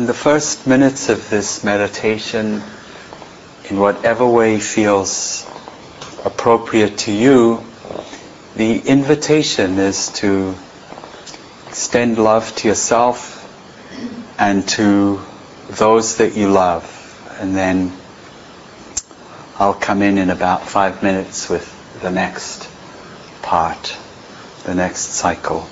in the first minutes of this meditation, in whatever way feels appropriate to you, the invitation is to extend love to yourself and to those that you love. And then I'll come in in about five minutes with the next part, the next cycle.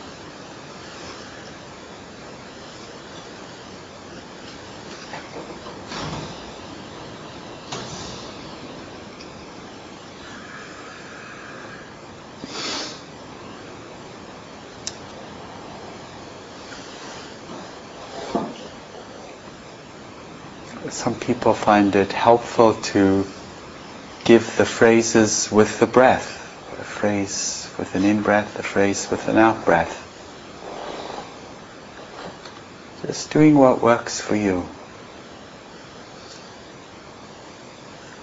Some people find it helpful to give the phrases with the breath, a phrase with an in-breath, a phrase with an out-breath. Just doing what works for you.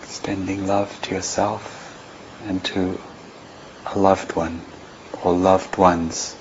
Extending love to yourself and to a loved one or loved ones.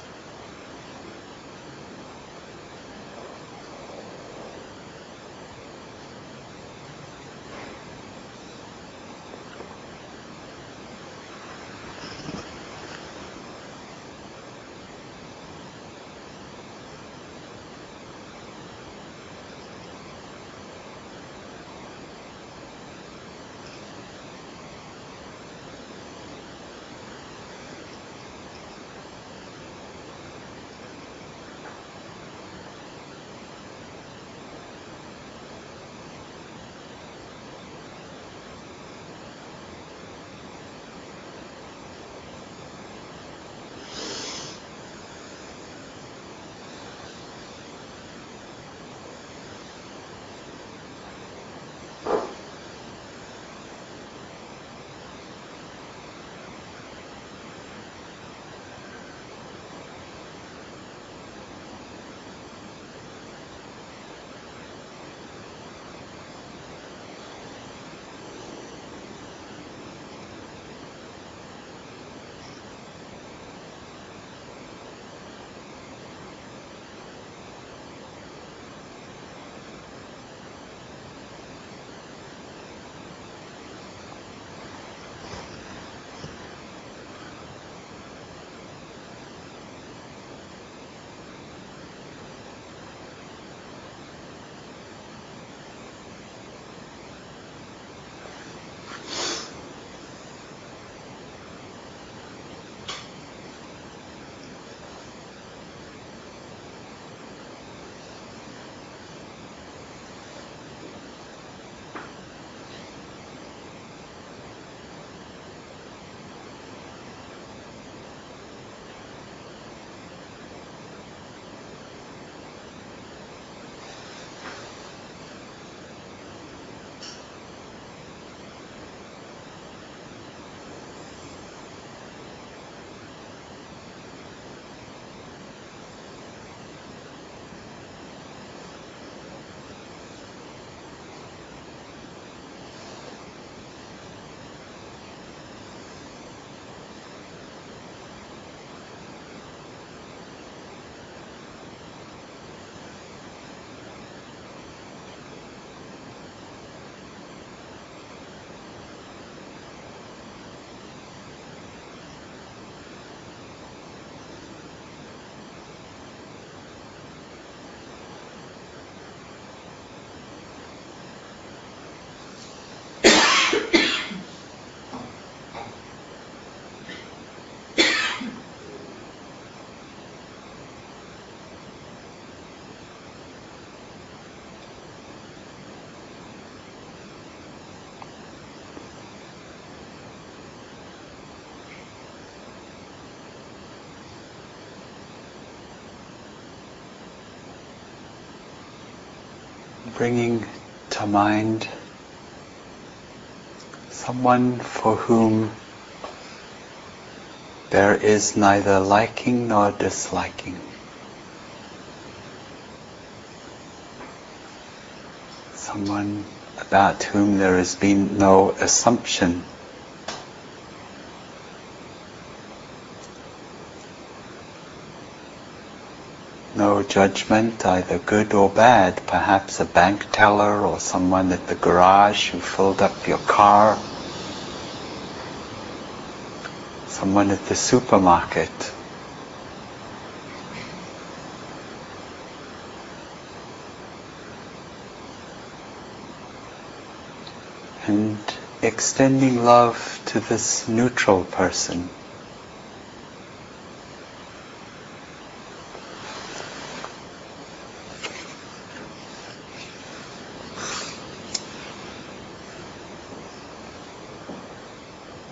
Bringing to mind someone for whom there is neither liking nor disliking. Someone about whom there has been no assumption. no judgment, either good or bad. Perhaps a bank teller or someone at the garage who filled up your car. Someone at the supermarket. And extending love to this neutral person.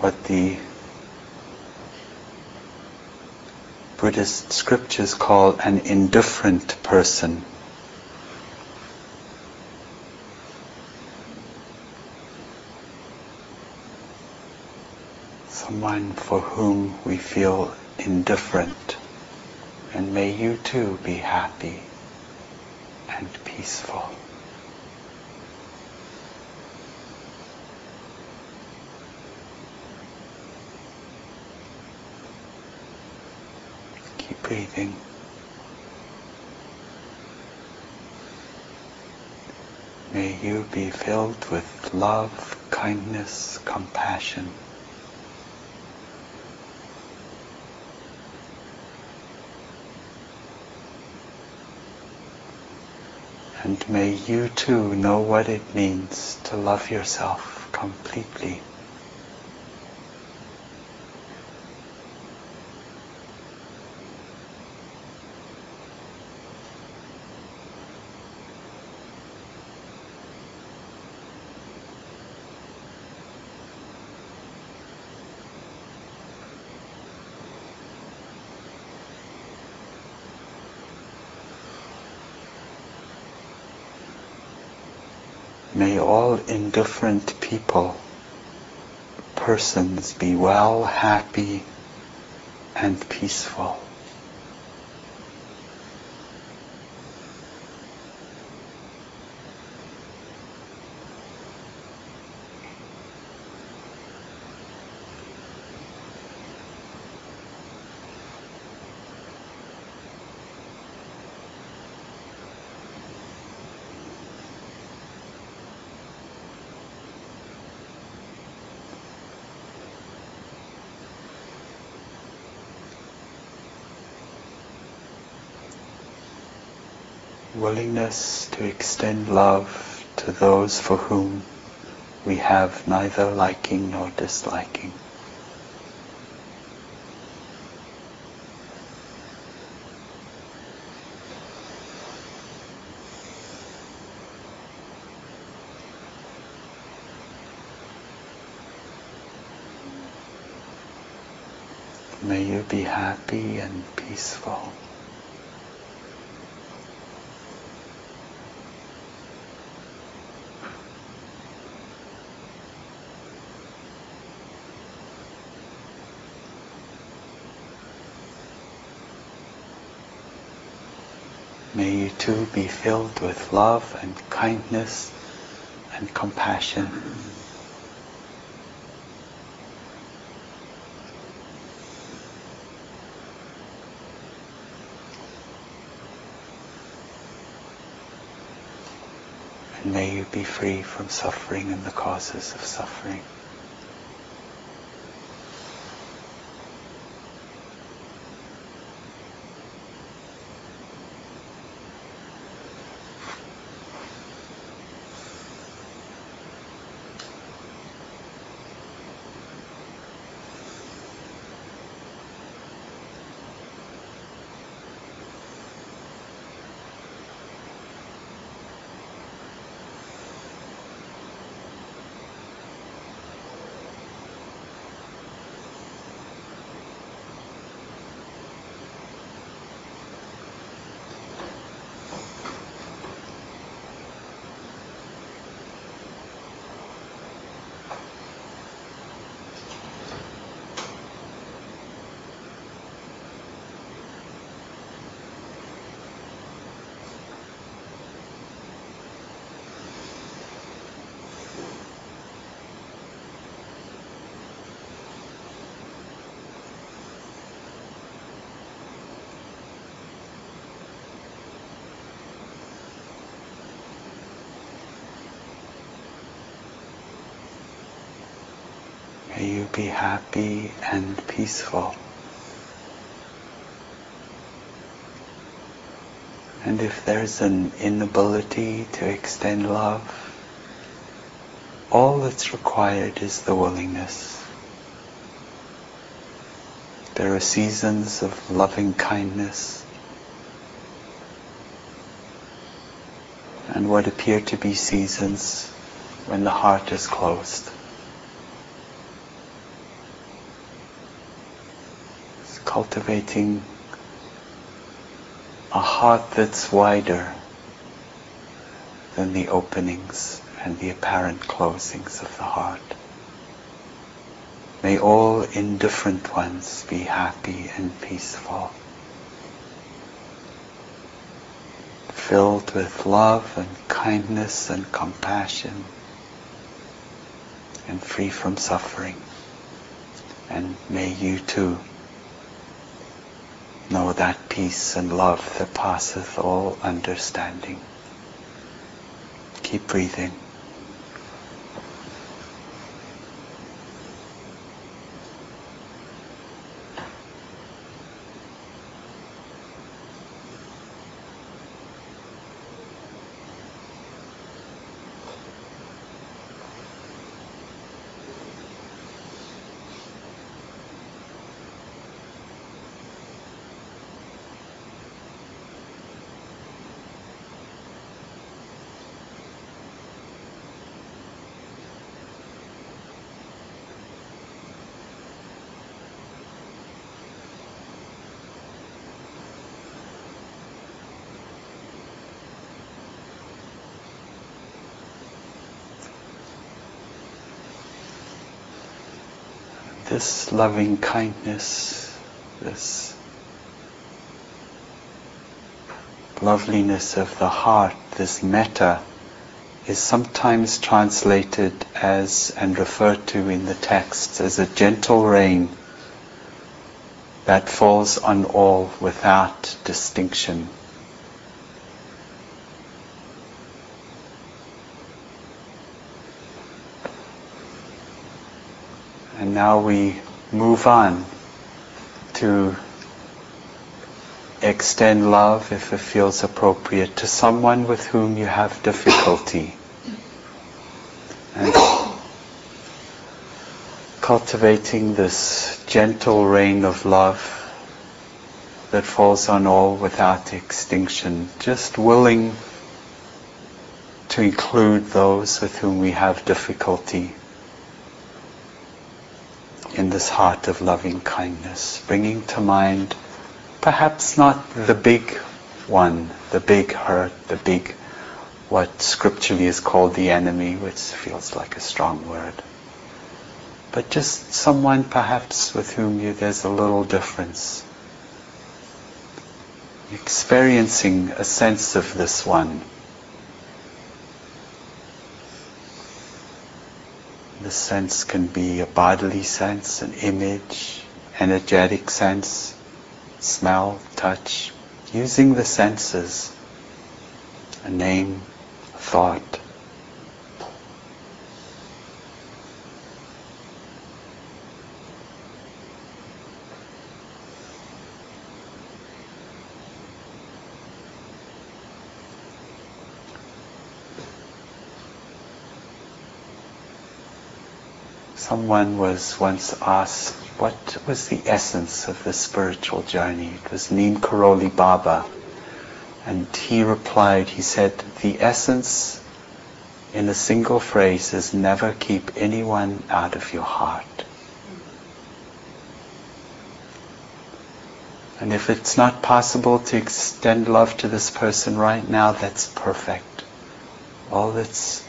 what the Buddhist scriptures call an indifferent person. Someone for whom we feel indifferent. And may you too be happy and peaceful. Breathing. May you be filled with love, kindness, compassion. And may you too know what it means to love yourself completely. May all indifferent people, persons be well, happy, and peaceful. Willingness to extend love to those for whom we have neither liking nor disliking. May you be happy and peaceful. May you too be filled with love and kindness and compassion. And may you be free from suffering and the causes of suffering. May you be happy and peaceful. And if there's an inability to extend love, all that's required is the willingness. There are seasons of loving kindness and what appear to be seasons when the heart is closed. Cultivating a heart that's wider than the openings and the apparent closings of the heart. May all indifferent ones be happy and peaceful, filled with love and kindness and compassion, and free from suffering. And may you too peace and love that passeth all understanding. Keep breathing. This loving kindness, this loveliness of the heart, this metta, is sometimes translated as and referred to in the texts as a gentle rain that falls on all without distinction. Now we move on to extend love, if it feels appropriate, to someone with whom you have difficulty. And cultivating this gentle rain of love that falls on all without extinction, just willing to include those with whom we have difficulty this heart of loving kindness, bringing to mind perhaps not the big one, the big hurt, the big, what scripturally is called the enemy, which feels like a strong word, but just someone perhaps with whom you, there's a little difference. Experiencing a sense of this one The sense can be a bodily sense, an image, energetic sense, smell, touch, using the senses, a name, a thought. Someone was once asked what was the essence of the spiritual journey. It was Neem Karoli Baba. And he replied, he said, the essence in a single phrase is never keep anyone out of your heart. And if it's not possible to extend love to this person right now, that's perfect. All that's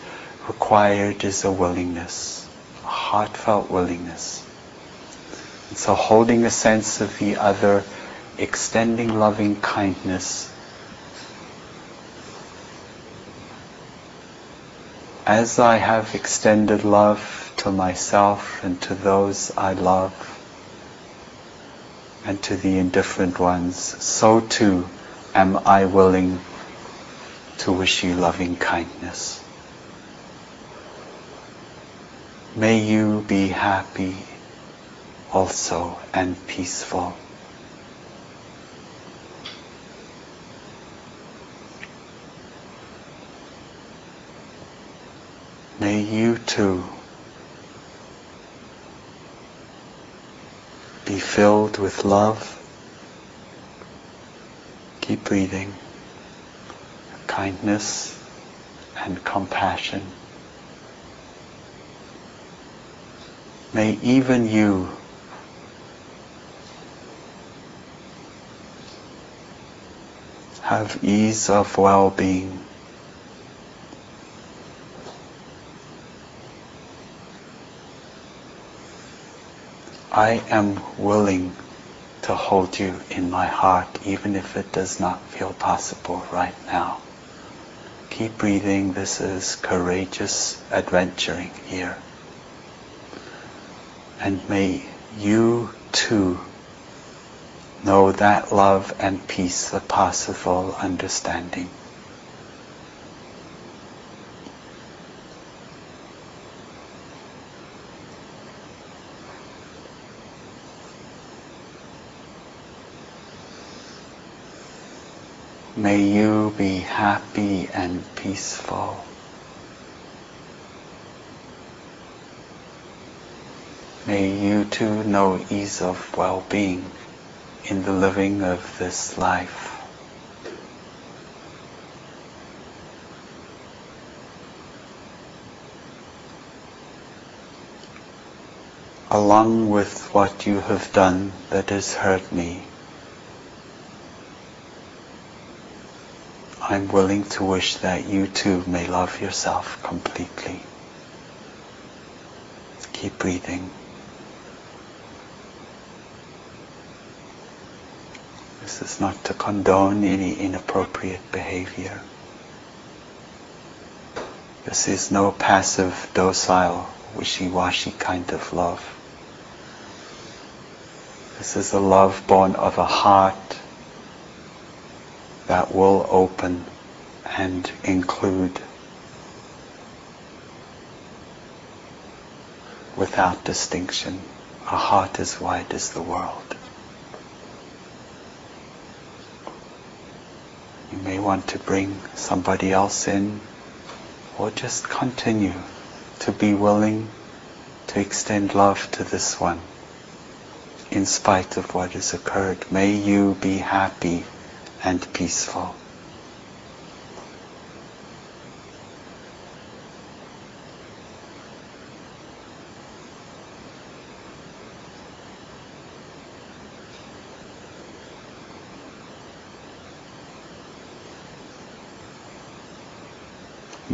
required is a willingness heartfelt willingness. And so holding a sense of the other, extending loving kindness as I have extended love to myself and to those I love and to the indifferent ones, so too am I willing to wish you loving kindness. May you be happy also and peaceful. May you too be filled with love. Keep breathing. Kindness and compassion. May even you have ease of well-being. I am willing to hold you in my heart even if it does not feel possible right now. Keep breathing. This is courageous adventuring here. And may you too know that love and peace, the possible understanding. May you be happy and peaceful. May you too know ease of well-being in the living of this life. Along with what you have done that has hurt me, I'm willing to wish that you too may love yourself completely. Keep breathing. Is not to condone any inappropriate behavior. This is no passive, docile, wishy-washy kind of love. This is a love born of a heart that will open and include without distinction. A heart as wide as the world. May want to bring somebody else in or just continue to be willing to extend love to this one in spite of what has occurred. May you be happy and peaceful.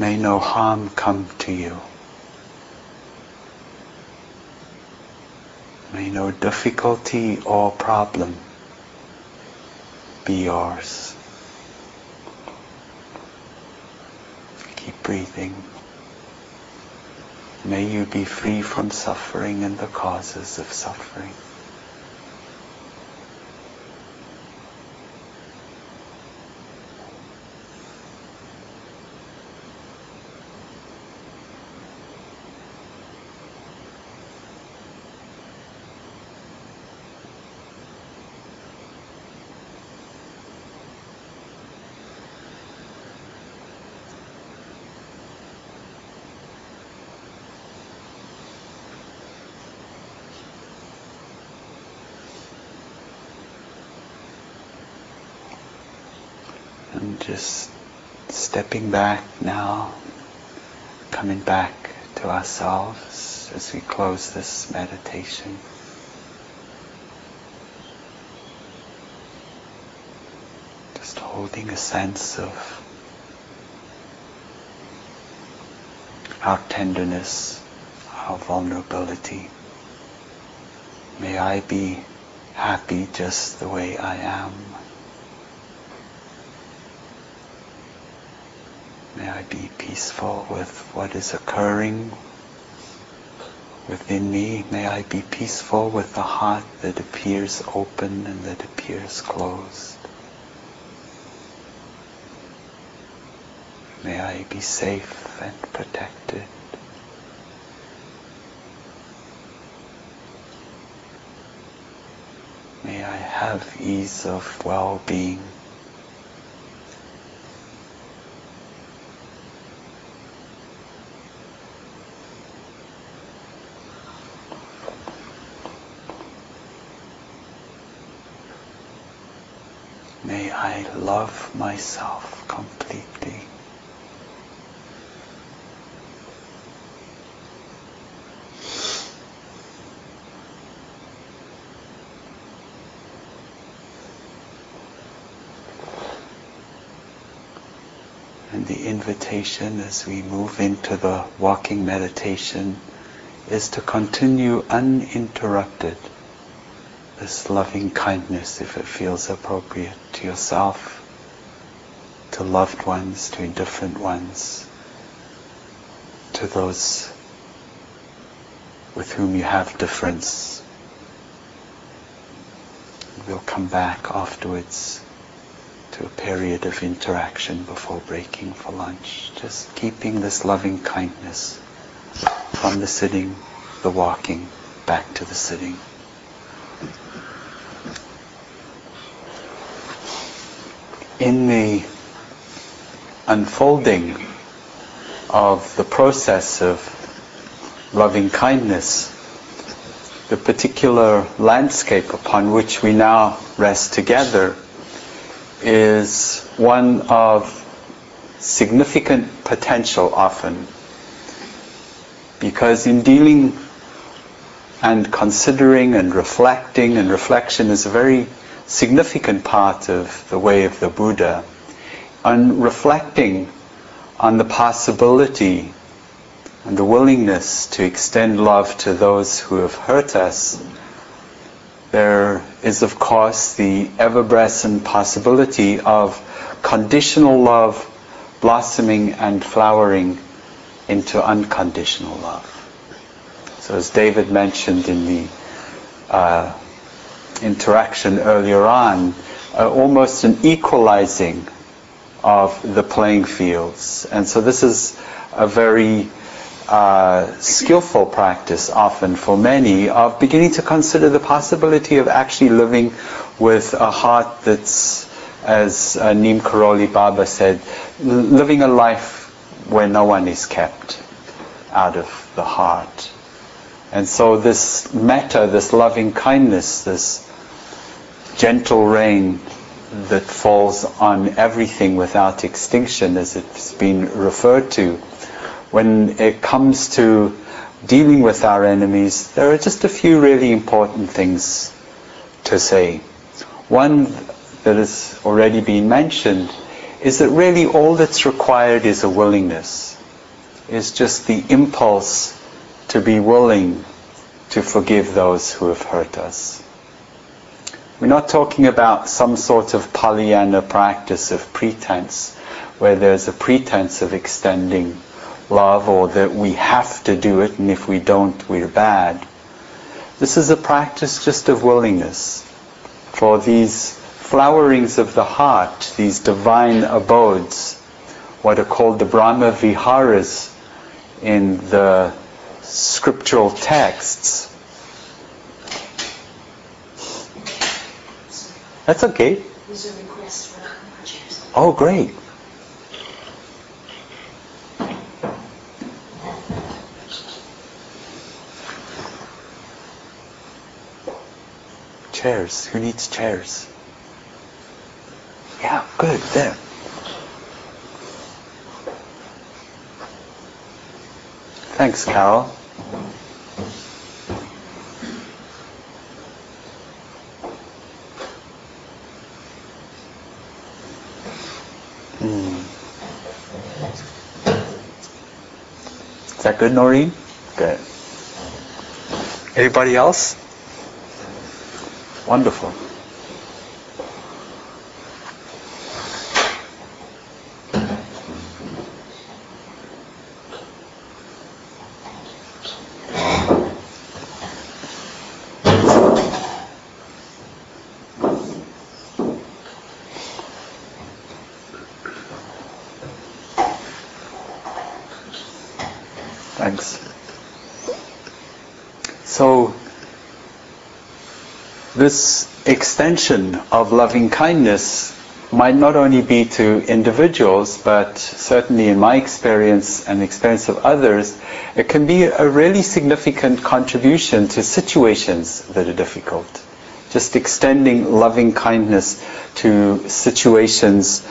May no harm come to you. May no difficulty or problem be yours. Keep breathing. May you be free from suffering and the causes of suffering. And just stepping back now, coming back to ourselves as we close this meditation. Just holding a sense of our tenderness, our vulnerability. May I be happy just the way I am. May I be peaceful with what is occurring within me. May I be peaceful with the heart that appears open and that appears closed. May I be safe and protected. May I have ease of well-being. I love myself completely. And the invitation as we move into the walking meditation is to continue uninterrupted this loving kindness if it feels appropriate to yourself, to loved ones, to indifferent ones, to those with whom you have difference. We'll come back afterwards to a period of interaction before breaking for lunch. Just keeping this loving kindness from the sitting, the walking, back to the sitting. In the unfolding of the process of loving kindness, the particular landscape upon which we now rest together is one of significant potential often. Because in dealing and considering and reflecting, and reflection is a very significant part of the way of the Buddha, on reflecting on the possibility and the willingness to extend love to those who have hurt us, there is of course the ever-present possibility of conditional love blossoming and flowering into unconditional love. So as David mentioned in the uh, interaction earlier on, uh, almost an equalizing of the playing fields. And so this is a very uh, skillful practice often for many of beginning to consider the possibility of actually living with a heart that's, as uh, Neem Karoli Baba said, living a life where no one is kept out of the heart. And so this metta, this loving kindness, this gentle rain that falls on everything without extinction, as it's been referred to. When it comes to dealing with our enemies, there are just a few really important things to say. One that has already been mentioned is that really all that's required is a willingness, is just the impulse to be willing to forgive those who have hurt us. We're not talking about some sort of Pollyanna practice of pretense, where there's a pretense of extending love or that we have to do it and if we don't, we're bad. This is a practice just of willingness for these flowerings of the heart, these divine abodes, what are called the Brahma Viharas in the scriptural texts That's okay. There's a request for chairs. Oh, great. Chairs. Who needs chairs? Yeah, good. There. Thanks, Carol. That good, Noreen? Good. Anybody else? Wonderful. Thanks. So, this extension of loving kindness might not only be to individuals, but certainly in my experience and the experience of others, it can be a really significant contribution to situations that are difficult. Just extending loving kindness to situations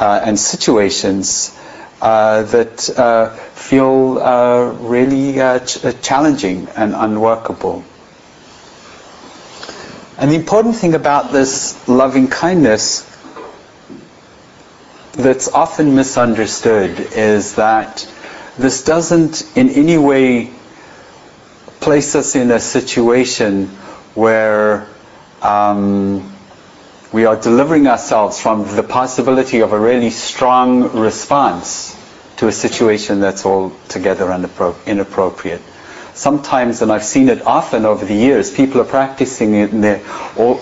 uh, and situations uh, that uh, feel uh, really uh, ch- challenging and unworkable. And the important thing about this loving kindness that's often misunderstood is that this doesn't in any way place us in a situation where um, we are delivering ourselves from the possibility of a really strong response to a situation that's altogether inappropriate sometimes, and I've seen it often over the years, people are practicing it and they're,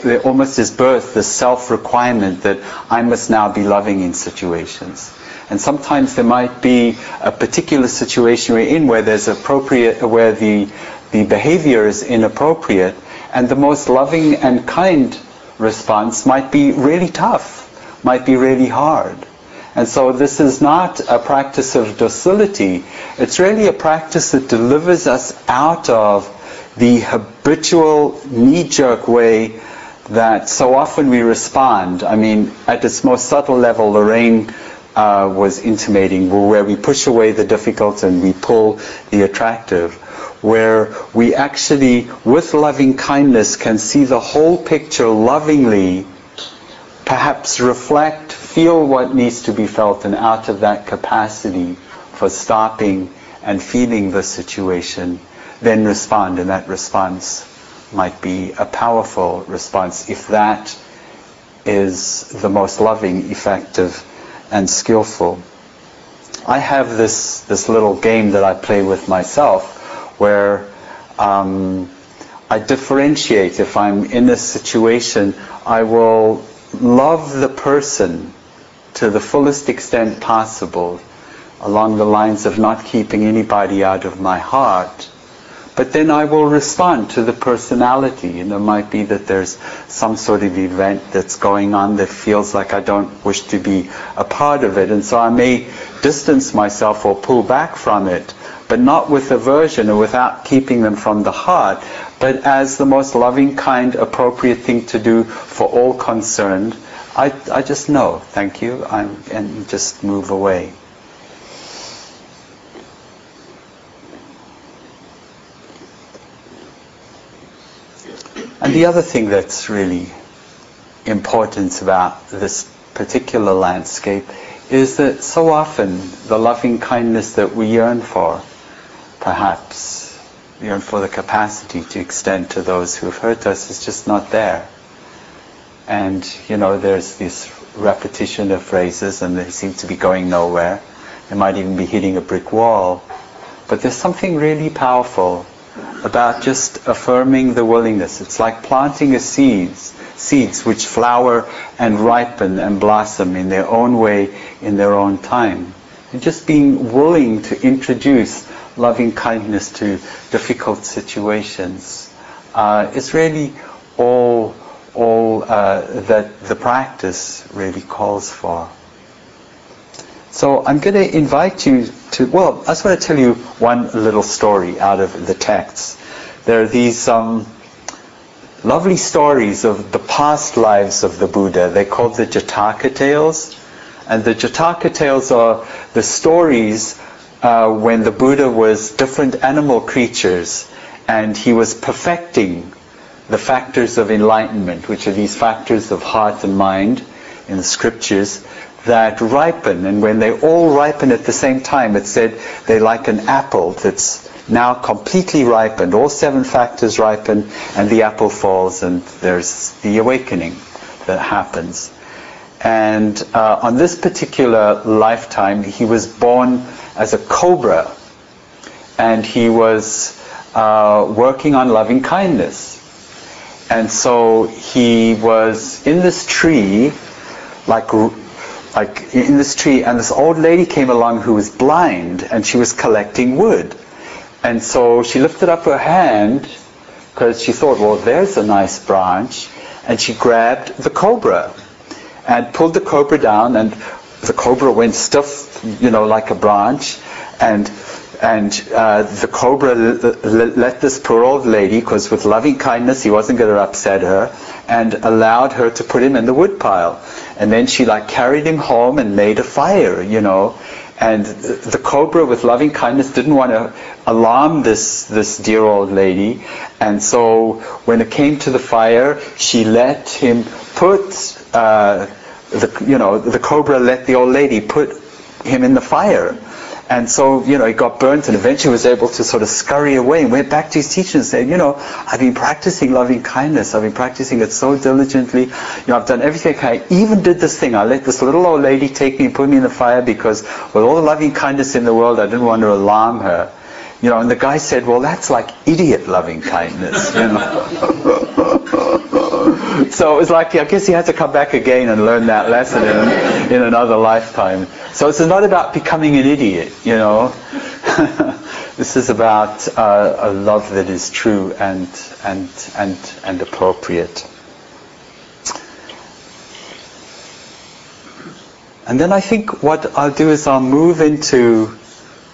they're almost as birth, this self-requirement that I must now be loving in situations. And sometimes there might be a particular situation we're in where there's appropriate, where the, the behavior is inappropriate, and the most loving and kind response might be really tough, might be really hard. And so this is not a practice of docility. It's really a practice that delivers us out of the habitual knee-jerk way that so often we respond. I mean, at its most subtle level, Lorraine uh, was intimating, where we push away the difficult and we pull the attractive, where we actually, with loving kindness, can see the whole picture lovingly, perhaps reflect feel what needs to be felt and out of that capacity for stopping and feeling the situation, then respond. And that response might be a powerful response if that is the most loving, effective, and skillful. I have this, this little game that I play with myself where um, I differentiate. If I'm in a situation, I will love the person to the fullest extent possible along the lines of not keeping anybody out of my heart. But then I will respond to the personality. And it might be that there's some sort of event that's going on that feels like I don't wish to be a part of it. And so I may distance myself or pull back from it, but not with aversion or without keeping them from the heart, but as the most loving, kind, appropriate thing to do for all concerned I, I just know, thank you, I'm, and just move away. And the other thing that's really important about this particular landscape is that so often the loving kindness that we yearn for, perhaps yearn for the capacity to extend to those who have hurt us, is just not there and you know there's this repetition of phrases and they seem to be going nowhere. They might even be hitting a brick wall. But there's something really powerful about just affirming the willingness. It's like planting a seeds, seeds which flower and ripen and blossom in their own way, in their own time. And just being willing to introduce loving kindness to difficult situations uh, is really all all uh, that the practice really calls for. So I'm going to invite you to, well, I just want to tell you one little story out of the text. There are these um, lovely stories of the past lives of the Buddha. They're called the Jataka tales. And the Jataka tales are the stories uh, when the Buddha was different animal creatures and he was perfecting the factors of enlightenment, which are these factors of heart and mind in the scriptures that ripen. And when they all ripen at the same time, it said they're like an apple that's now completely ripened. All seven factors ripen, and the apple falls, and there's the awakening that happens. And uh, on this particular lifetime, he was born as a cobra, and he was uh, working on loving kindness. And so he was in this tree, like like in this tree, and this old lady came along who was blind, and she was collecting wood. And so she lifted up her hand because she thought, well, there's a nice branch. And she grabbed the cobra and pulled the cobra down, and the cobra went stiff, you know, like a branch. And and uh, the cobra let this poor old lady, because with loving kindness he wasn't going to upset her, and allowed her to put him in the woodpile. And then she like carried him home and made a fire, you know. And the cobra, with loving kindness, didn't want to alarm this this dear old lady, and so when it came to the fire, she let him put uh, the you know the cobra let the old lady put him in the fire. And so, you know, he got burnt and eventually was able to sort of scurry away and went back to his teacher and said, you know, I've been practicing loving kindness. I've been practicing it so diligently. You know, I've done everything I even did this thing. I let this little old lady take me and put me in the fire because with all the loving kindness in the world, I didn't want to alarm her. You know, and the guy said, well, that's like idiot loving kindness, you know. so it was like, I guess he had to come back again and learn that lesson in, in another lifetime. So it's not about becoming an idiot, you know. this is about uh, a love that is true and, and, and, and appropriate. And then I think what I'll do is I'll move into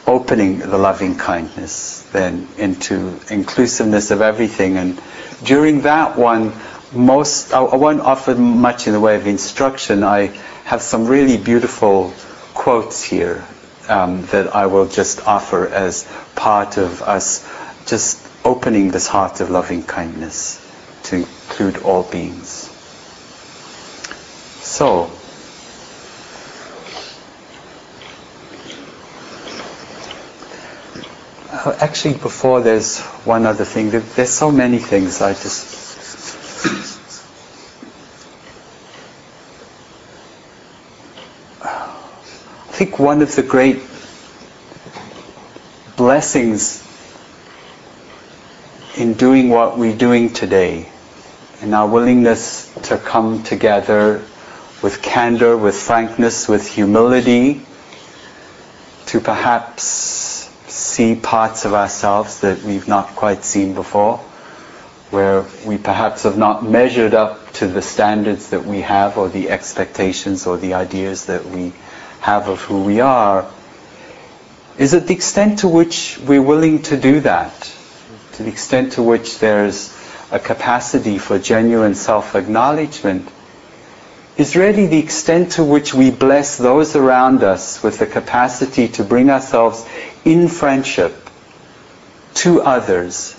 opening the loving kindness then into inclusiveness of everything. And during that one, most I, I won't offer much in the way of instruction. I have some really beautiful quotes here um, that I will just offer as part of us just opening this heart of loving kindness to include all beings. So, Uh, actually, before there's one other thing. There's so many things. I just. Think one of the great blessings in doing what we're doing today, in our willingness to come together with candor, with frankness, with humility, to perhaps see parts of ourselves that we've not quite seen before, where we perhaps have not measured up to the standards that we have or the expectations or the ideas that we have of who we are, is at the extent to which we're willing to do that, to the extent to which there's a capacity for genuine self-acknowledgement, is really the extent to which we bless those around us with the capacity to bring ourselves in friendship to others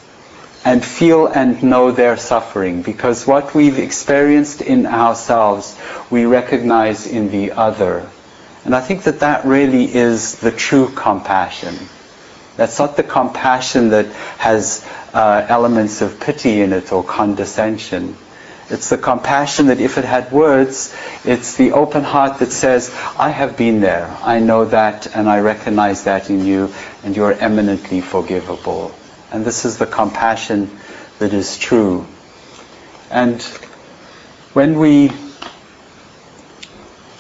and feel and know their suffering because what we've experienced in ourselves we recognize in the other. And I think that that really is the true compassion. That's not the compassion that has uh, elements of pity in it or condescension. It's the compassion that if it had words, it's the open heart that says, I have been there, I know that, and I recognize that in you, and you are eminently forgivable. And this is the compassion that is true. And when we,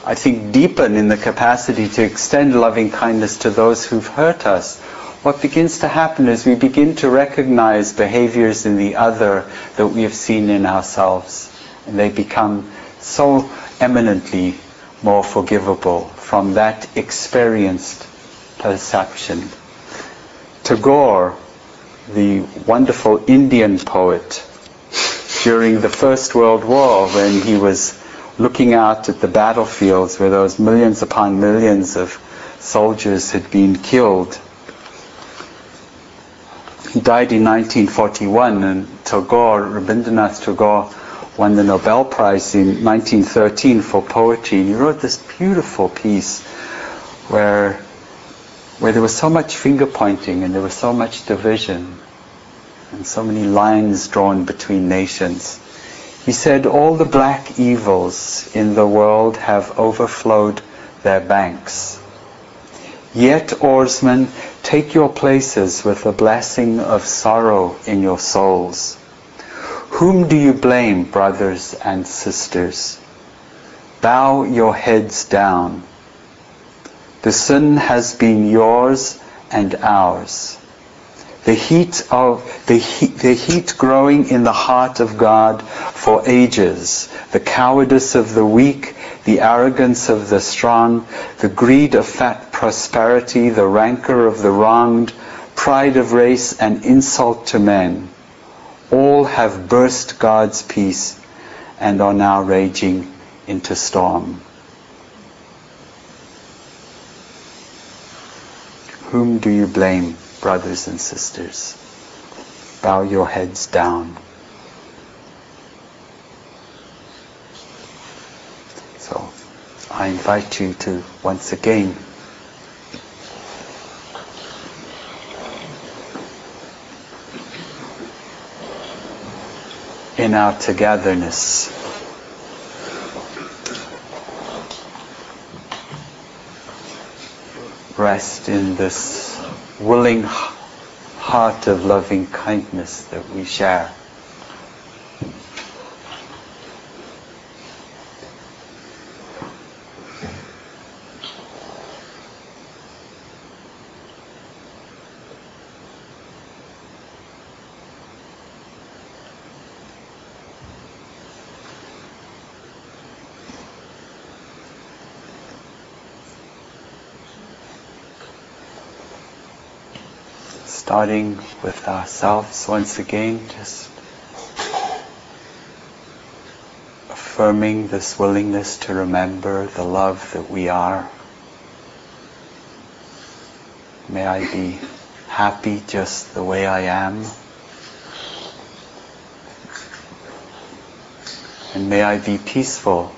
I think, deepen in the capacity to extend loving kindness to those who've hurt us, what begins to happen is we begin to recognize behaviors in the other that we have seen in ourselves. And they become so eminently more forgivable from that experienced perception. Tagore, the wonderful Indian poet, during the First World War, when he was looking out at the battlefields where those millions upon millions of soldiers had been killed, he died in 1941, and Tagore, Rabindranath Tagore, won the Nobel Prize in 1913 for poetry. He wrote this beautiful piece where, where there was so much finger pointing and there was so much division and so many lines drawn between nations. He said, all the black evils in the world have overflowed their banks. Yet, oarsmen, take your places with the blessing of sorrow in your souls. Whom do you blame, brothers and sisters? Bow your heads down. The sin has been yours and ours. The heat of the heat, the heat growing in the heart of God for ages, the cowardice of the weak, the arrogance of the strong, the greed of fat prosperity, the rancor of the wronged, pride of race, and insult to men, all have burst God's peace and are now raging into storm. Whom do you blame? Brothers and sisters. Bow your heads down. So I invite you to once again in our togetherness rest in this willing heart of loving kindness that we share. Starting with ourselves once again, just affirming this willingness to remember the love that we are. May I be happy just the way I am. And may I be peaceful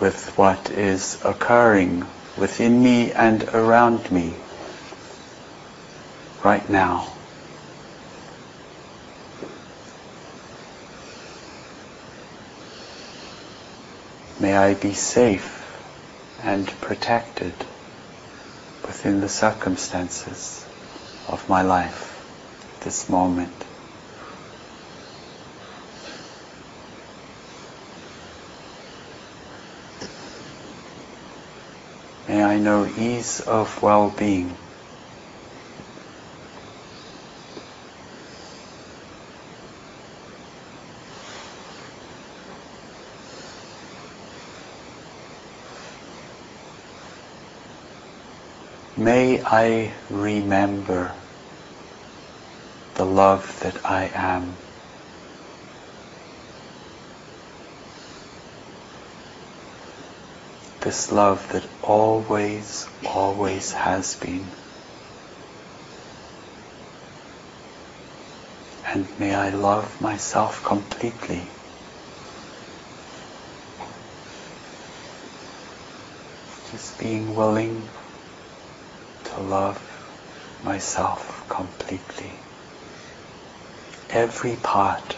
with what is occurring within me and around me right now. May I be safe and protected within the circumstances of my life, this moment. May I know ease of well-being. May I remember the love that I am. This love that always, always has been. And may I love myself completely. Just being willing love myself completely. Every part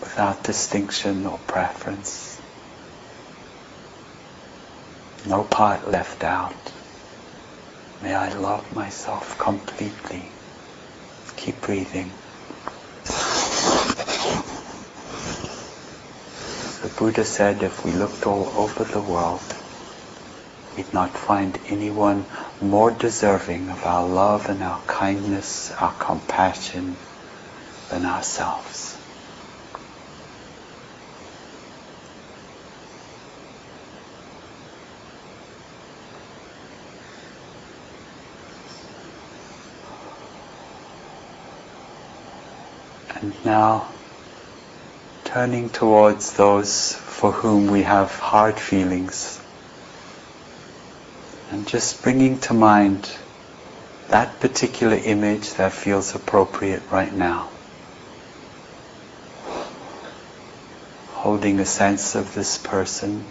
without distinction or preference. No part left out. May I love myself completely. Keep breathing. The Buddha said if we looked all over the world, we'd not find anyone more deserving of our love and our kindness, our compassion than ourselves. And now, turning towards those for whom we have hard feelings, and just bringing to mind that particular image that feels appropriate right now. Holding a sense of this person.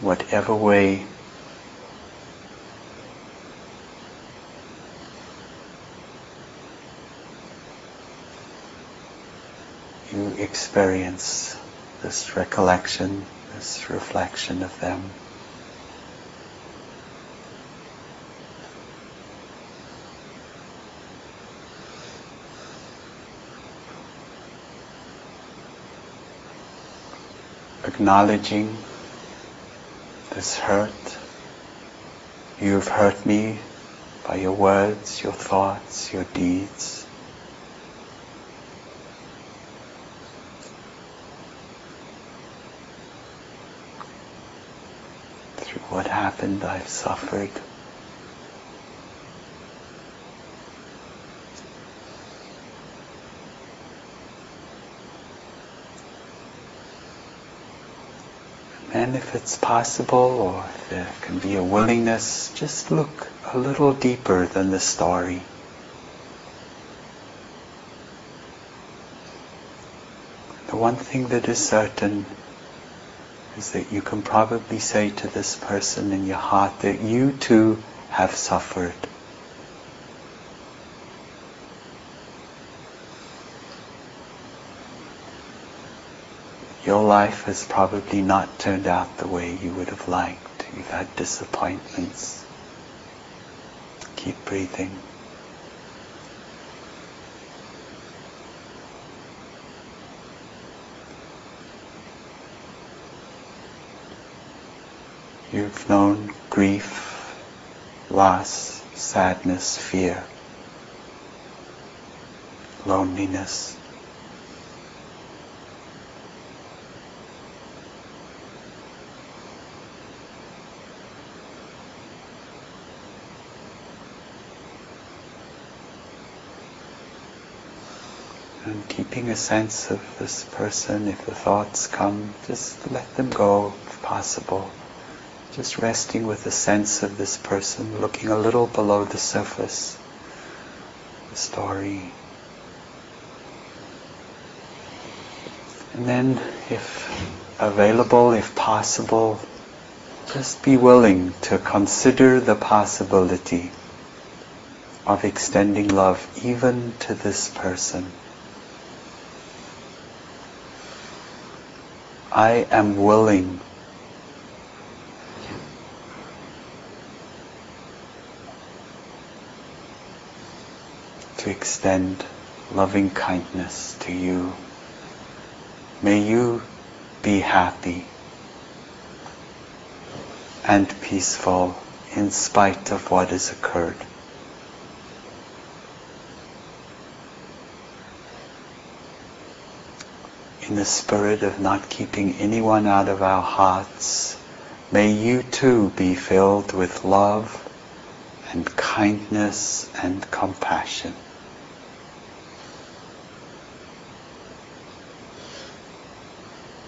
Whatever way you experience this recollection this reflection of them. Acknowledging this hurt. You have hurt me by your words, your thoughts, your deeds. Through what happened, I've suffered. And if it's possible, or if there can be a willingness, just look a little deeper than the story. The one thing that is certain is that you can probably say to this person in your heart that you too have suffered. Your life has probably not turned out the way you would have liked. You've had disappointments. Keep breathing. You've known grief, loss, sadness, fear, loneliness. And keeping a sense of this person, if the thoughts come, just let them go if possible. Just resting with the sense of this person, looking a little below the surface, the story. And then, if available, if possible, just be willing to consider the possibility of extending love even to this person. I am willing to extend loving kindness to you. May you be happy and peaceful in spite of what has occurred. in the spirit of not keeping anyone out of our hearts, may you too be filled with love and kindness and compassion.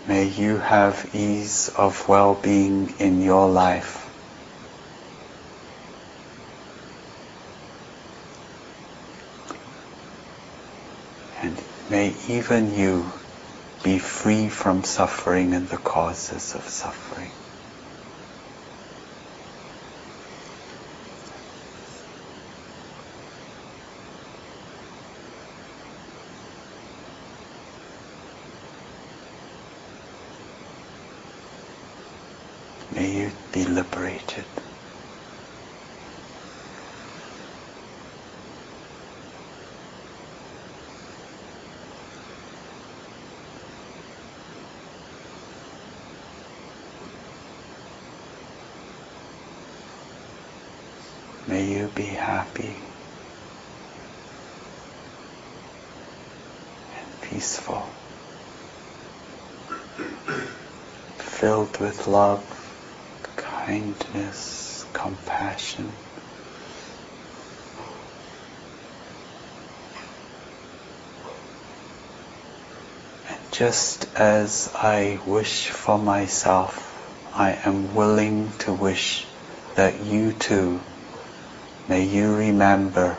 May you have ease of well-being in your life. And may even you be free from suffering and the causes of suffering. May you be liberated. May you be happy and peaceful, filled with love, kindness, compassion. And just as I wish for myself, I am willing to wish that you too May you remember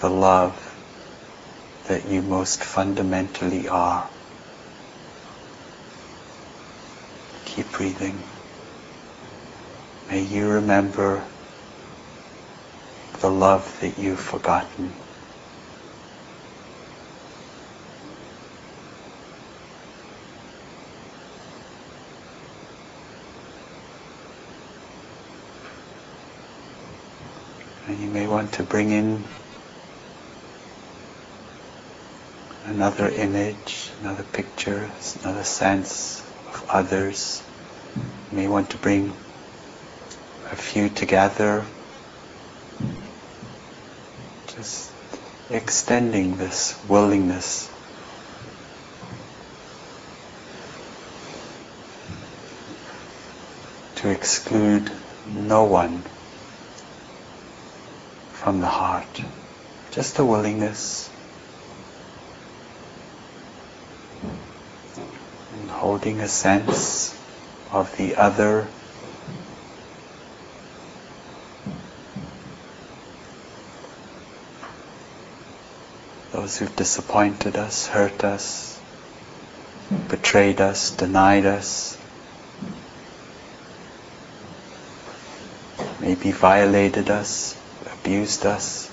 the love that you most fundamentally are. Keep breathing. May you remember the love that you've forgotten. And you may want to bring in another image, another picture, another sense of others You may want to bring a few together. Just extending this willingness to exclude no one from the heart. Just a willingness and holding a sense of the other those who've disappointed us, hurt us, betrayed us, denied us, maybe violated us, abused us.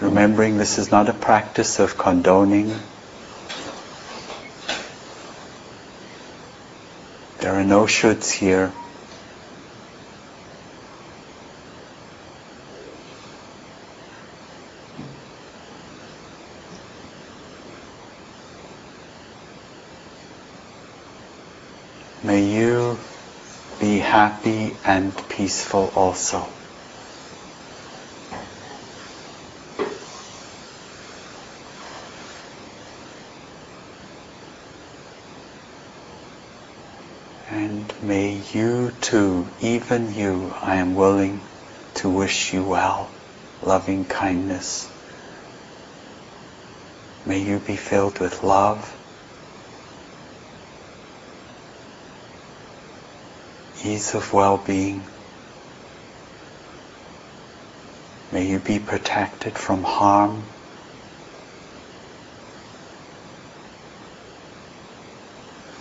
Remembering this is not a practice of condoning. There are no shoulds here. May you be happy and peaceful also. And may you too, even you, I am willing to wish you well, loving kindness. May you be filled with love, ease of well-being. May you be protected from harm.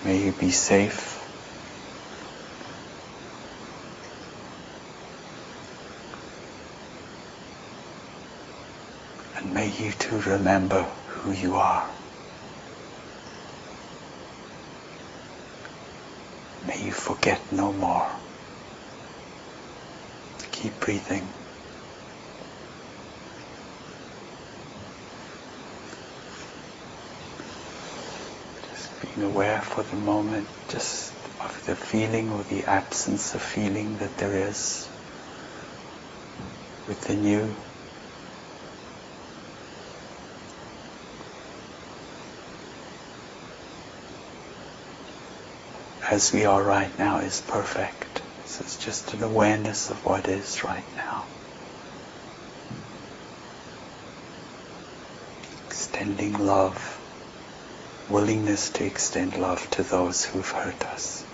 May you be safe. And may you too remember who you are. May you forget no more. Keep breathing. Just being aware for the moment just of the feeling or the absence of feeling that there is within you. As we are right now is perfect. Is just an awareness of what is right now. Extending love, willingness to extend love to those who've hurt us.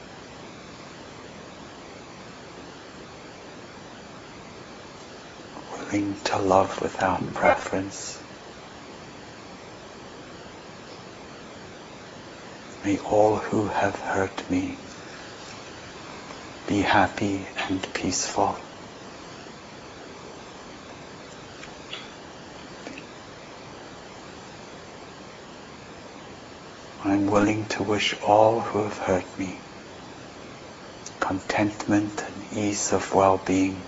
Willing to love without preference. May all who have hurt me be happy and peaceful. I'm willing to wish all who have hurt me contentment and ease of well-being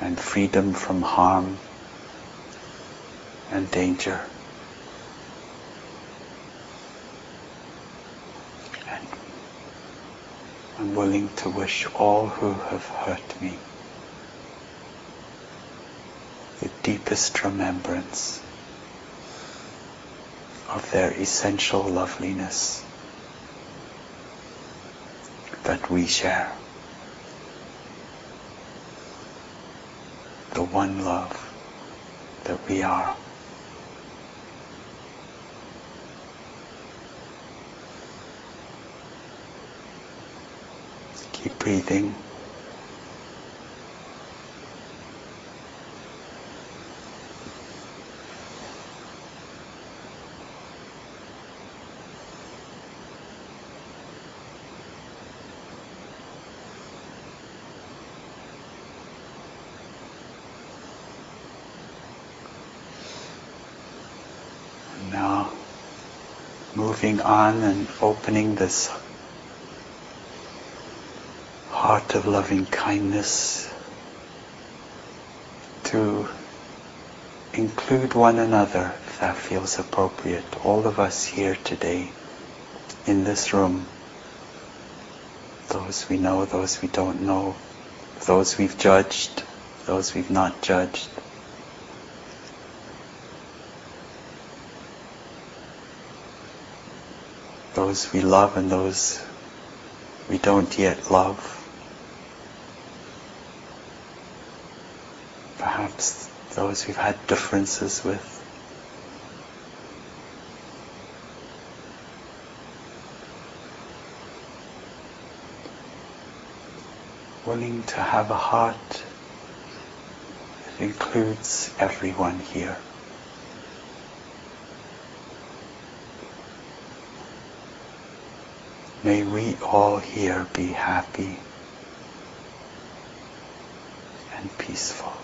and freedom from harm and danger. I'm willing to wish all who have hurt me the deepest remembrance of their essential loveliness that we share. The one love that we are. Breathing. Now, moving on and opening this of loving kindness to include one another if that feels appropriate. All of us here today in this room those we know, those we don't know, those we've judged, those we've not judged. Those we love and those we don't yet love. Perhaps those we've had differences with. willing to have a heart that includes everyone here. May we all here be happy and peaceful.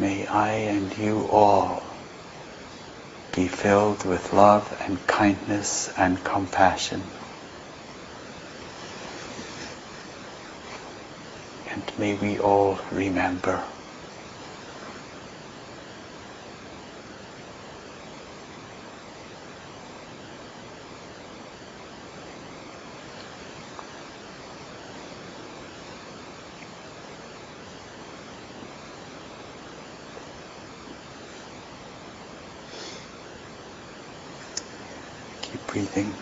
May I and you all be filled with love and kindness and compassion. And may we all remember breathing.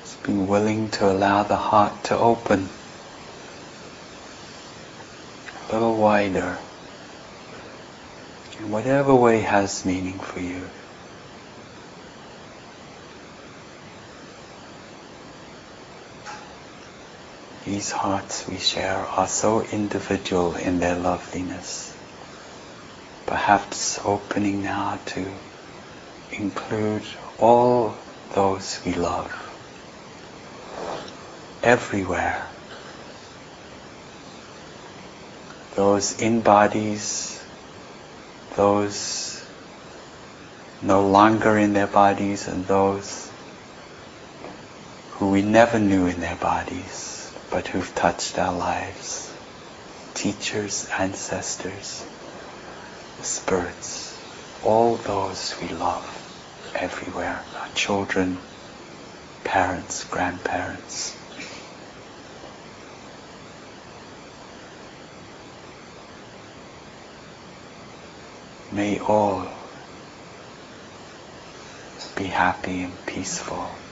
Just being willing to allow the heart to open a little wider in whatever way has meaning for you. These hearts we share are so individual in their loveliness. Perhaps opening now to include all those we love everywhere. Those in bodies, those no longer in their bodies, and those who we never knew in their bodies but who've touched our lives. Teachers, ancestors, spirits, all those we love everywhere, our children, parents, grandparents. May all be happy and peaceful.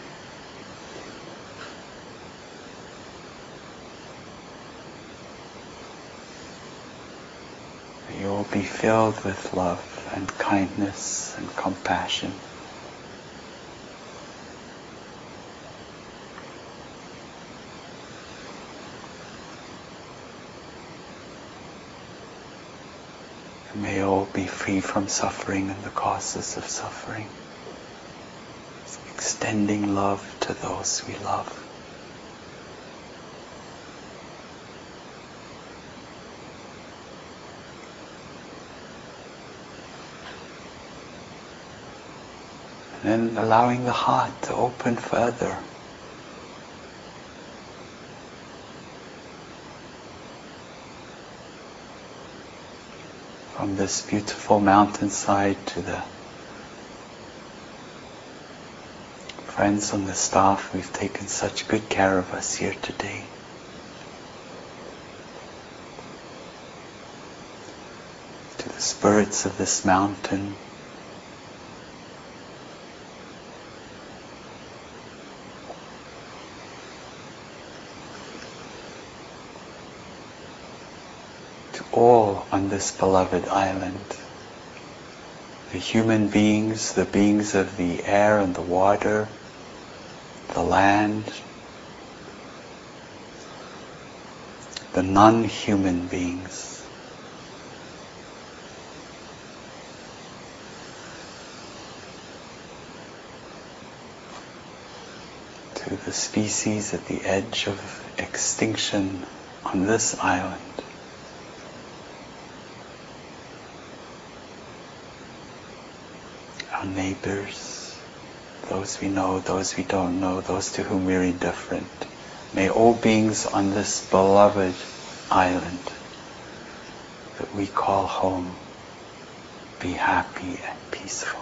You will be filled with love and kindness and compassion. And may all be free from suffering and the causes of suffering. Extending love to those we love. And allowing the heart to open further. From this beautiful mountainside to the friends on the staff who've taken such good care of us here today. To the spirits of this mountain. All on this beloved island. The human beings, the beings of the air and the water, the land, the non-human beings. to the species at the edge of extinction on this island. our neighbors, those we know, those we don't know, those to whom we're indifferent. May all beings on this beloved island that we call home be happy and peaceful.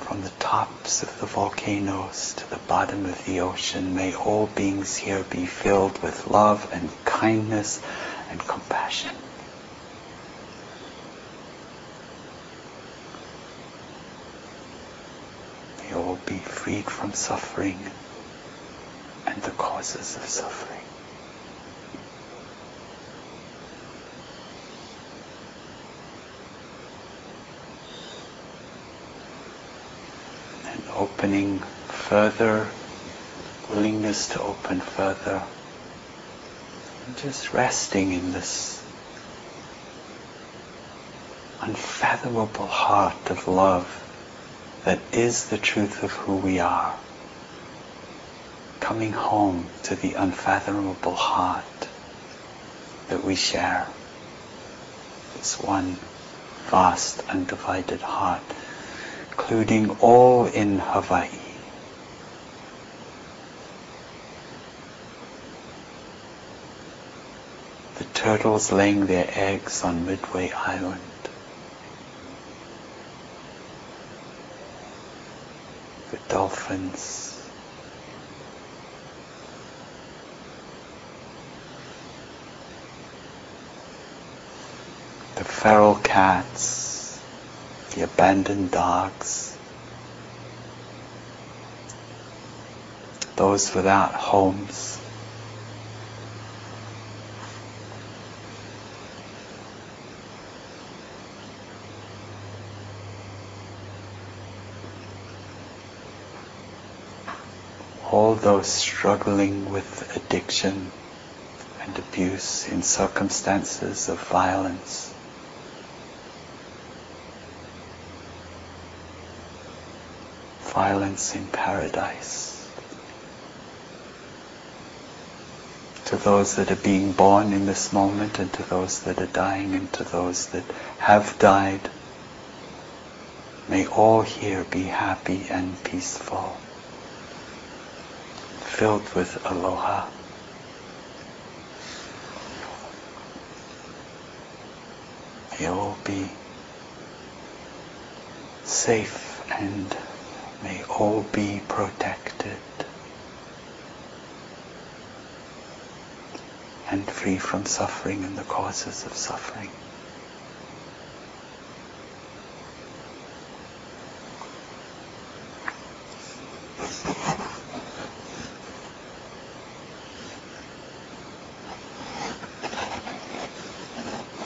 From the tops of the volcanoes to the bottom of the ocean, may all beings here be filled with love and kindness and compassion. May all be freed from suffering and the causes of suffering. And opening further, willingness to open further, and just resting in this unfathomable heart of love that is the truth of who we are. Coming home to the unfathomable heart that we share. This one vast, undivided heart, including all in Hawaii. The turtles laying their eggs on Midway Island. The dolphins. The feral cats, the abandoned dogs, those without homes. all those struggling with addiction and abuse in circumstances of violence. Violence in paradise. To those that are being born in this moment and to those that are dying and to those that have died, may all here be happy and peaceful filled with aloha. May all be safe and may all be protected and free from suffering and the causes of suffering.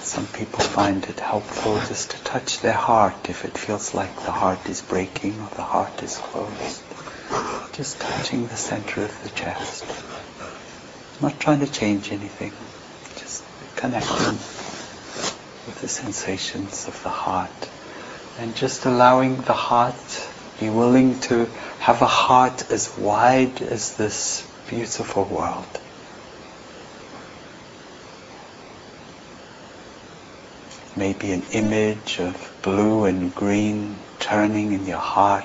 Some people find it helpful just to touch their heart if it feels like the heart is breaking or the heart is closed. Just touching the center of the chest. Not trying to change anything. Just connecting with the sensations of the heart. And just allowing the heart, be willing to have a heart as wide as this beautiful world. Maybe an image of blue and green turning in your heart.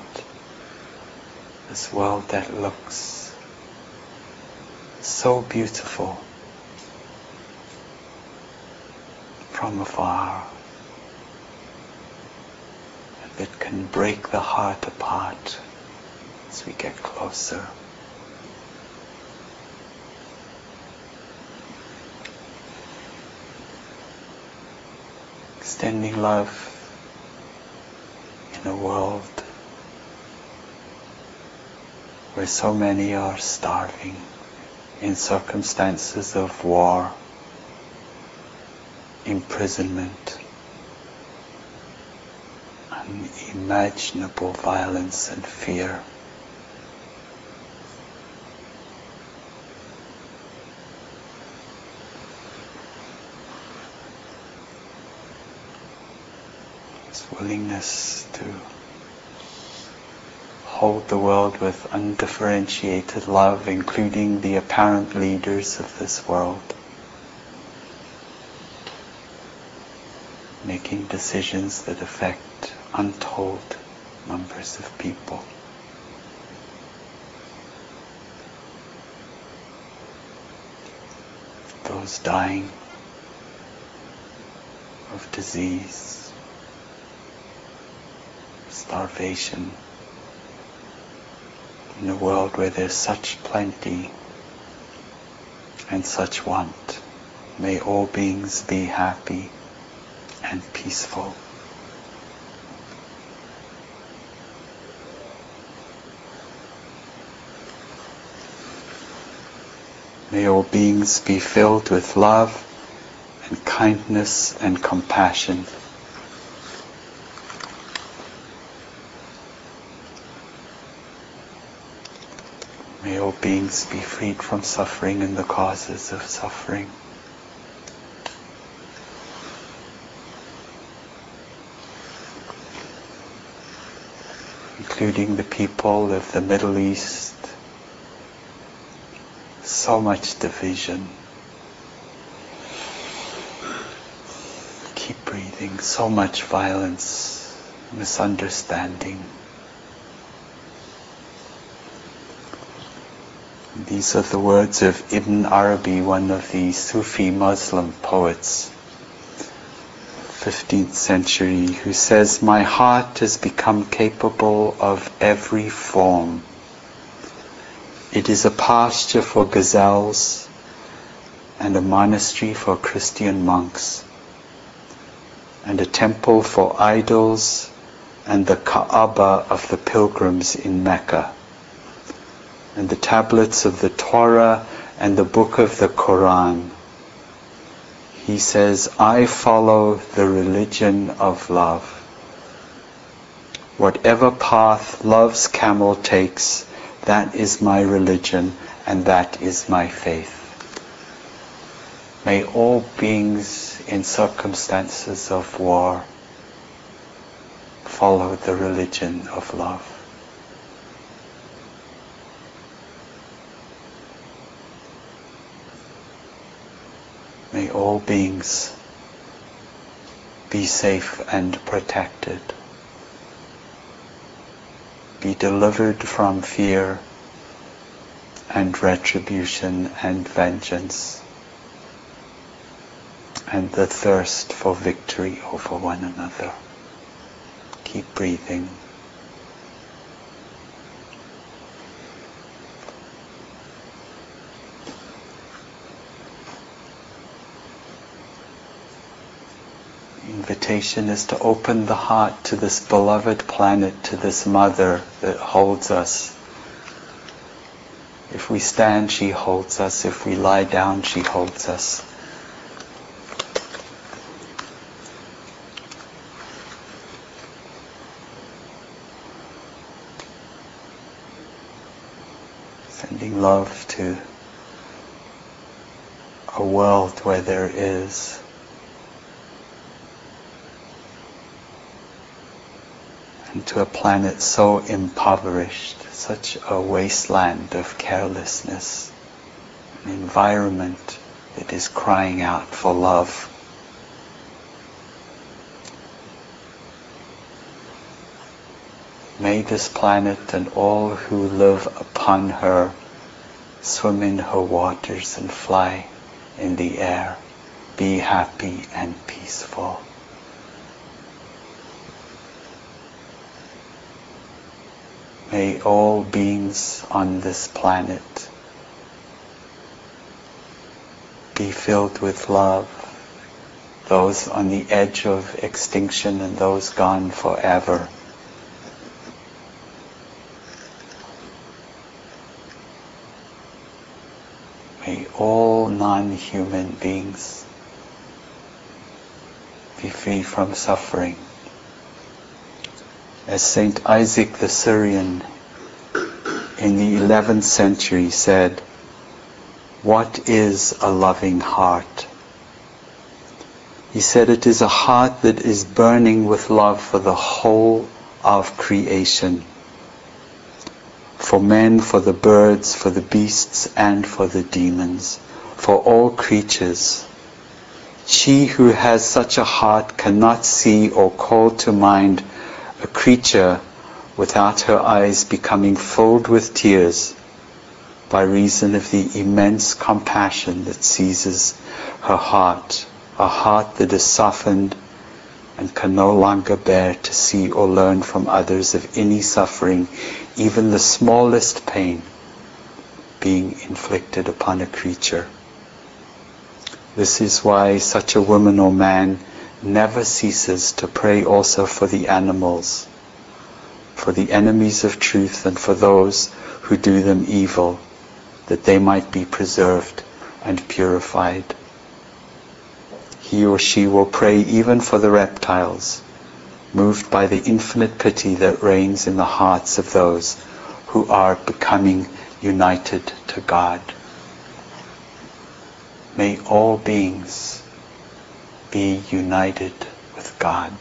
This world that looks so beautiful from afar. That can break the heart apart as we get closer. Extending love in a world where so many are starving in circumstances of war, imprisonment, unimaginable violence and fear. willingness to hold the world with undifferentiated love, including the apparent leaders of this world, making decisions that affect untold numbers of people. Those dying of disease, starvation, in a world where there's such plenty and such want. May all beings be happy and peaceful. May all beings be filled with love and kindness and compassion. May all beings be freed from suffering and the causes of suffering. including the people of the Middle East. So much division. Keep breathing. So much violence, misunderstanding. These are the words of Ibn Arabi, one of the Sufi Muslim poets. 15th century who says, My heart has become capable of every form. It is a pasture for gazelles and a monastery for Christian monks and a temple for idols and the Kaaba of the pilgrims in Mecca and the tablets of the Torah and the book of the Quran he says, I follow the religion of love. Whatever path love's camel takes, that is my religion and that is my faith. May all beings in circumstances of war follow the religion of love. May all beings be safe and protected, be delivered from fear and retribution and vengeance and the thirst for victory over one another. Keep breathing. Invitation is to open the heart to this beloved planet, to this mother that holds us. If we stand, she holds us. If we lie down, she holds us. Sending love to a world where there is into a planet so impoverished, such a wasteland of carelessness, an environment that is crying out for love. May this planet and all who live upon her swim in her waters and fly in the air, be happy and peaceful. May all beings on this planet be filled with love, those on the edge of extinction and those gone forever. May all non-human beings be free from suffering as Saint Isaac the Syrian in the 11th century said, what is a loving heart? He said it is a heart that is burning with love for the whole of creation. For men, for the birds, for the beasts, and for the demons. For all creatures. She who has such a heart cannot see or call to mind a creature without her eyes becoming filled with tears by reason of the immense compassion that seizes her heart, a heart that is softened and can no longer bear to see or learn from others of any suffering, even the smallest pain being inflicted upon a creature. This is why such a woman or man never ceases to pray also for the animals, for the enemies of truth and for those who do them evil, that they might be preserved and purified. He or she will pray even for the reptiles, moved by the infinite pity that reigns in the hearts of those who are becoming united to God. May all beings be united with God,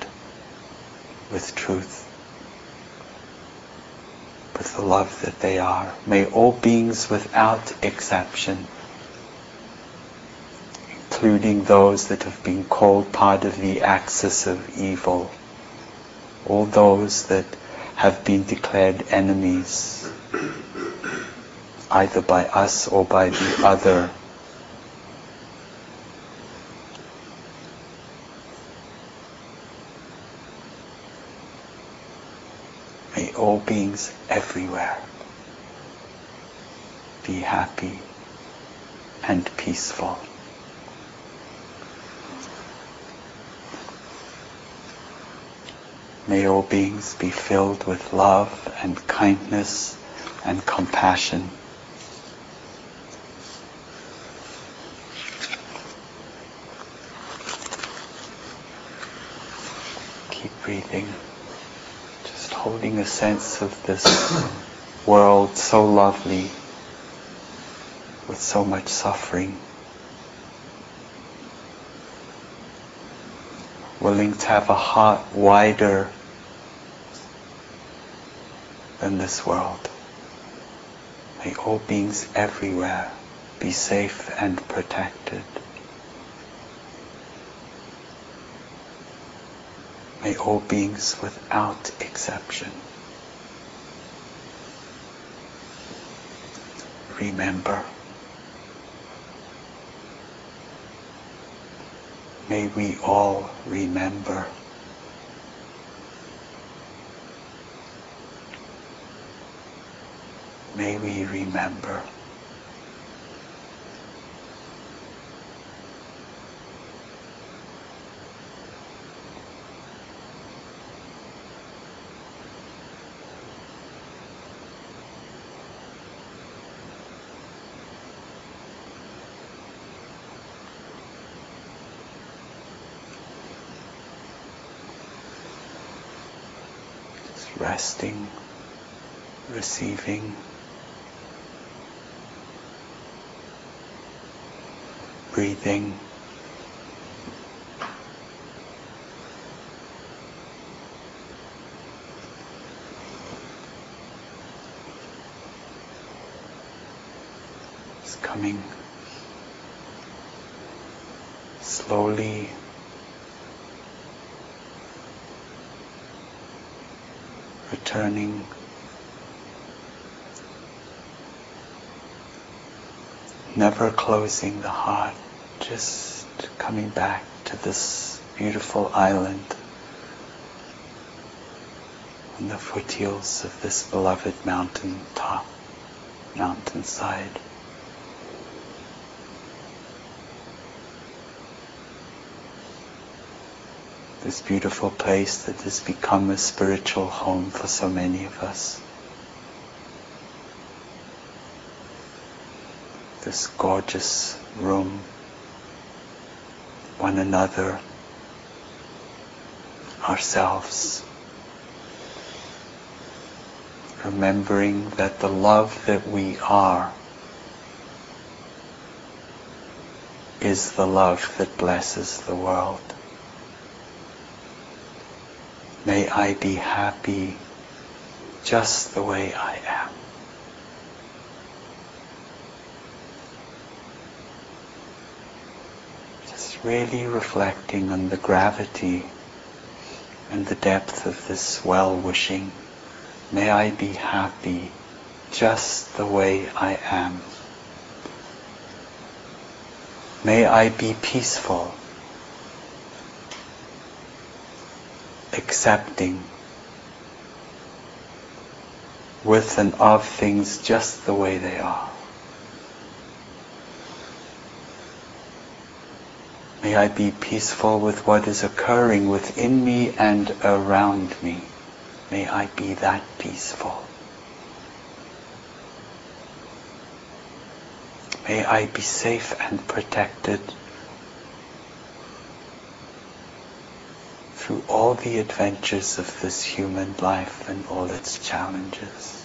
with truth, with the love that they are. May all beings without exception, including those that have been called part of the axis of evil, all those that have been declared enemies, either by us or by the other, all beings everywhere be happy and peaceful. May all beings be filled with love and kindness and compassion. Keep breathing holding a sense of this world so lovely with so much suffering. Willing to have a heart wider than this world. May all beings everywhere be safe and protected. May all beings without exception remember. May we all remember. May we remember. Just resting, receiving. Breathing. is coming slowly returning never closing the heart just coming back to this beautiful island on the foothills of this beloved mountain top mountainside this beautiful place that has become a spiritual home for so many of us. This gorgeous room, one another, ourselves, remembering that the love that we are is the love that blesses the world. May I be happy just the way I am. Just really reflecting on the gravity and the depth of this well-wishing. May I be happy just the way I am. May I be peaceful, accepting with and of things just the way they are. May I be peaceful with what is occurring within me and around me. May I be that peaceful. May I be safe and protected through all the adventures of this human life and all its challenges.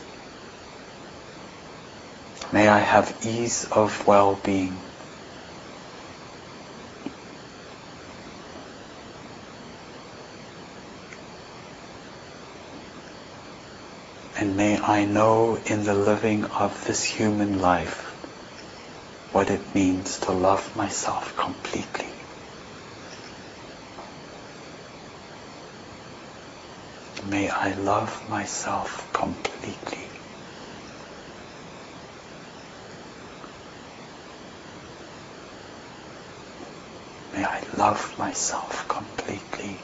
May I have ease of well-being. And may I know in the living of this human life what it means to love myself completely. May I love myself completely. May I love myself completely.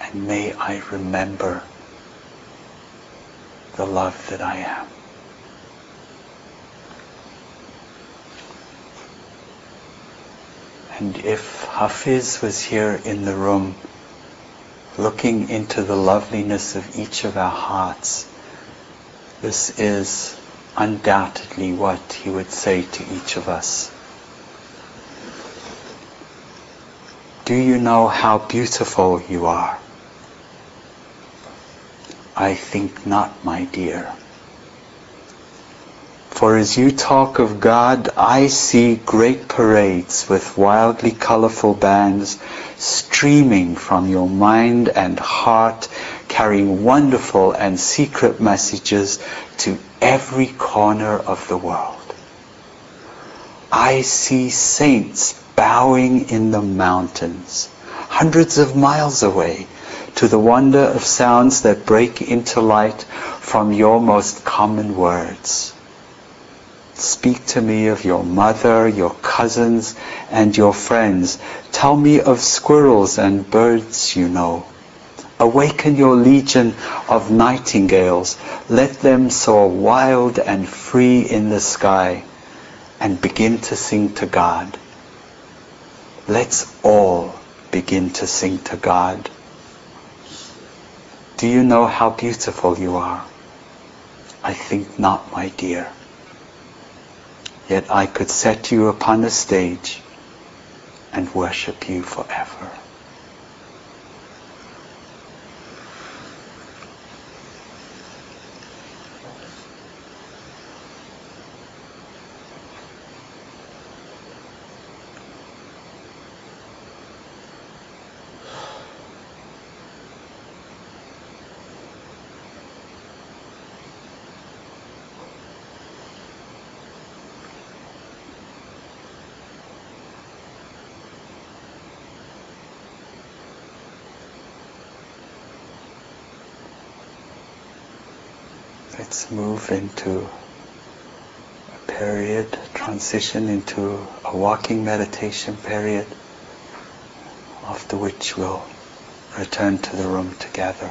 And may I remember the love that I am. And if Hafiz was here in the room, looking into the loveliness of each of our hearts, this is undoubtedly what he would say to each of us. Do you know how beautiful you are? I think not, my dear. For as you talk of God, I see great parades with wildly colorful bands streaming from your mind and heart, carrying wonderful and secret messages to every corner of the world. I see saints bowing in the mountains, hundreds of miles away, to the wonder of sounds that break into light from your most common words. Speak to me of your mother, your cousins, and your friends. Tell me of squirrels and birds you know. Awaken your legion of nightingales. Let them soar wild and free in the sky and begin to sing to God. Let's all begin to sing to God. Do you know how beautiful you are? I think not, my dear. Yet I could set you upon a stage and worship you forever. Move into a period, transition into a walking meditation period, after which we'll return to the room together.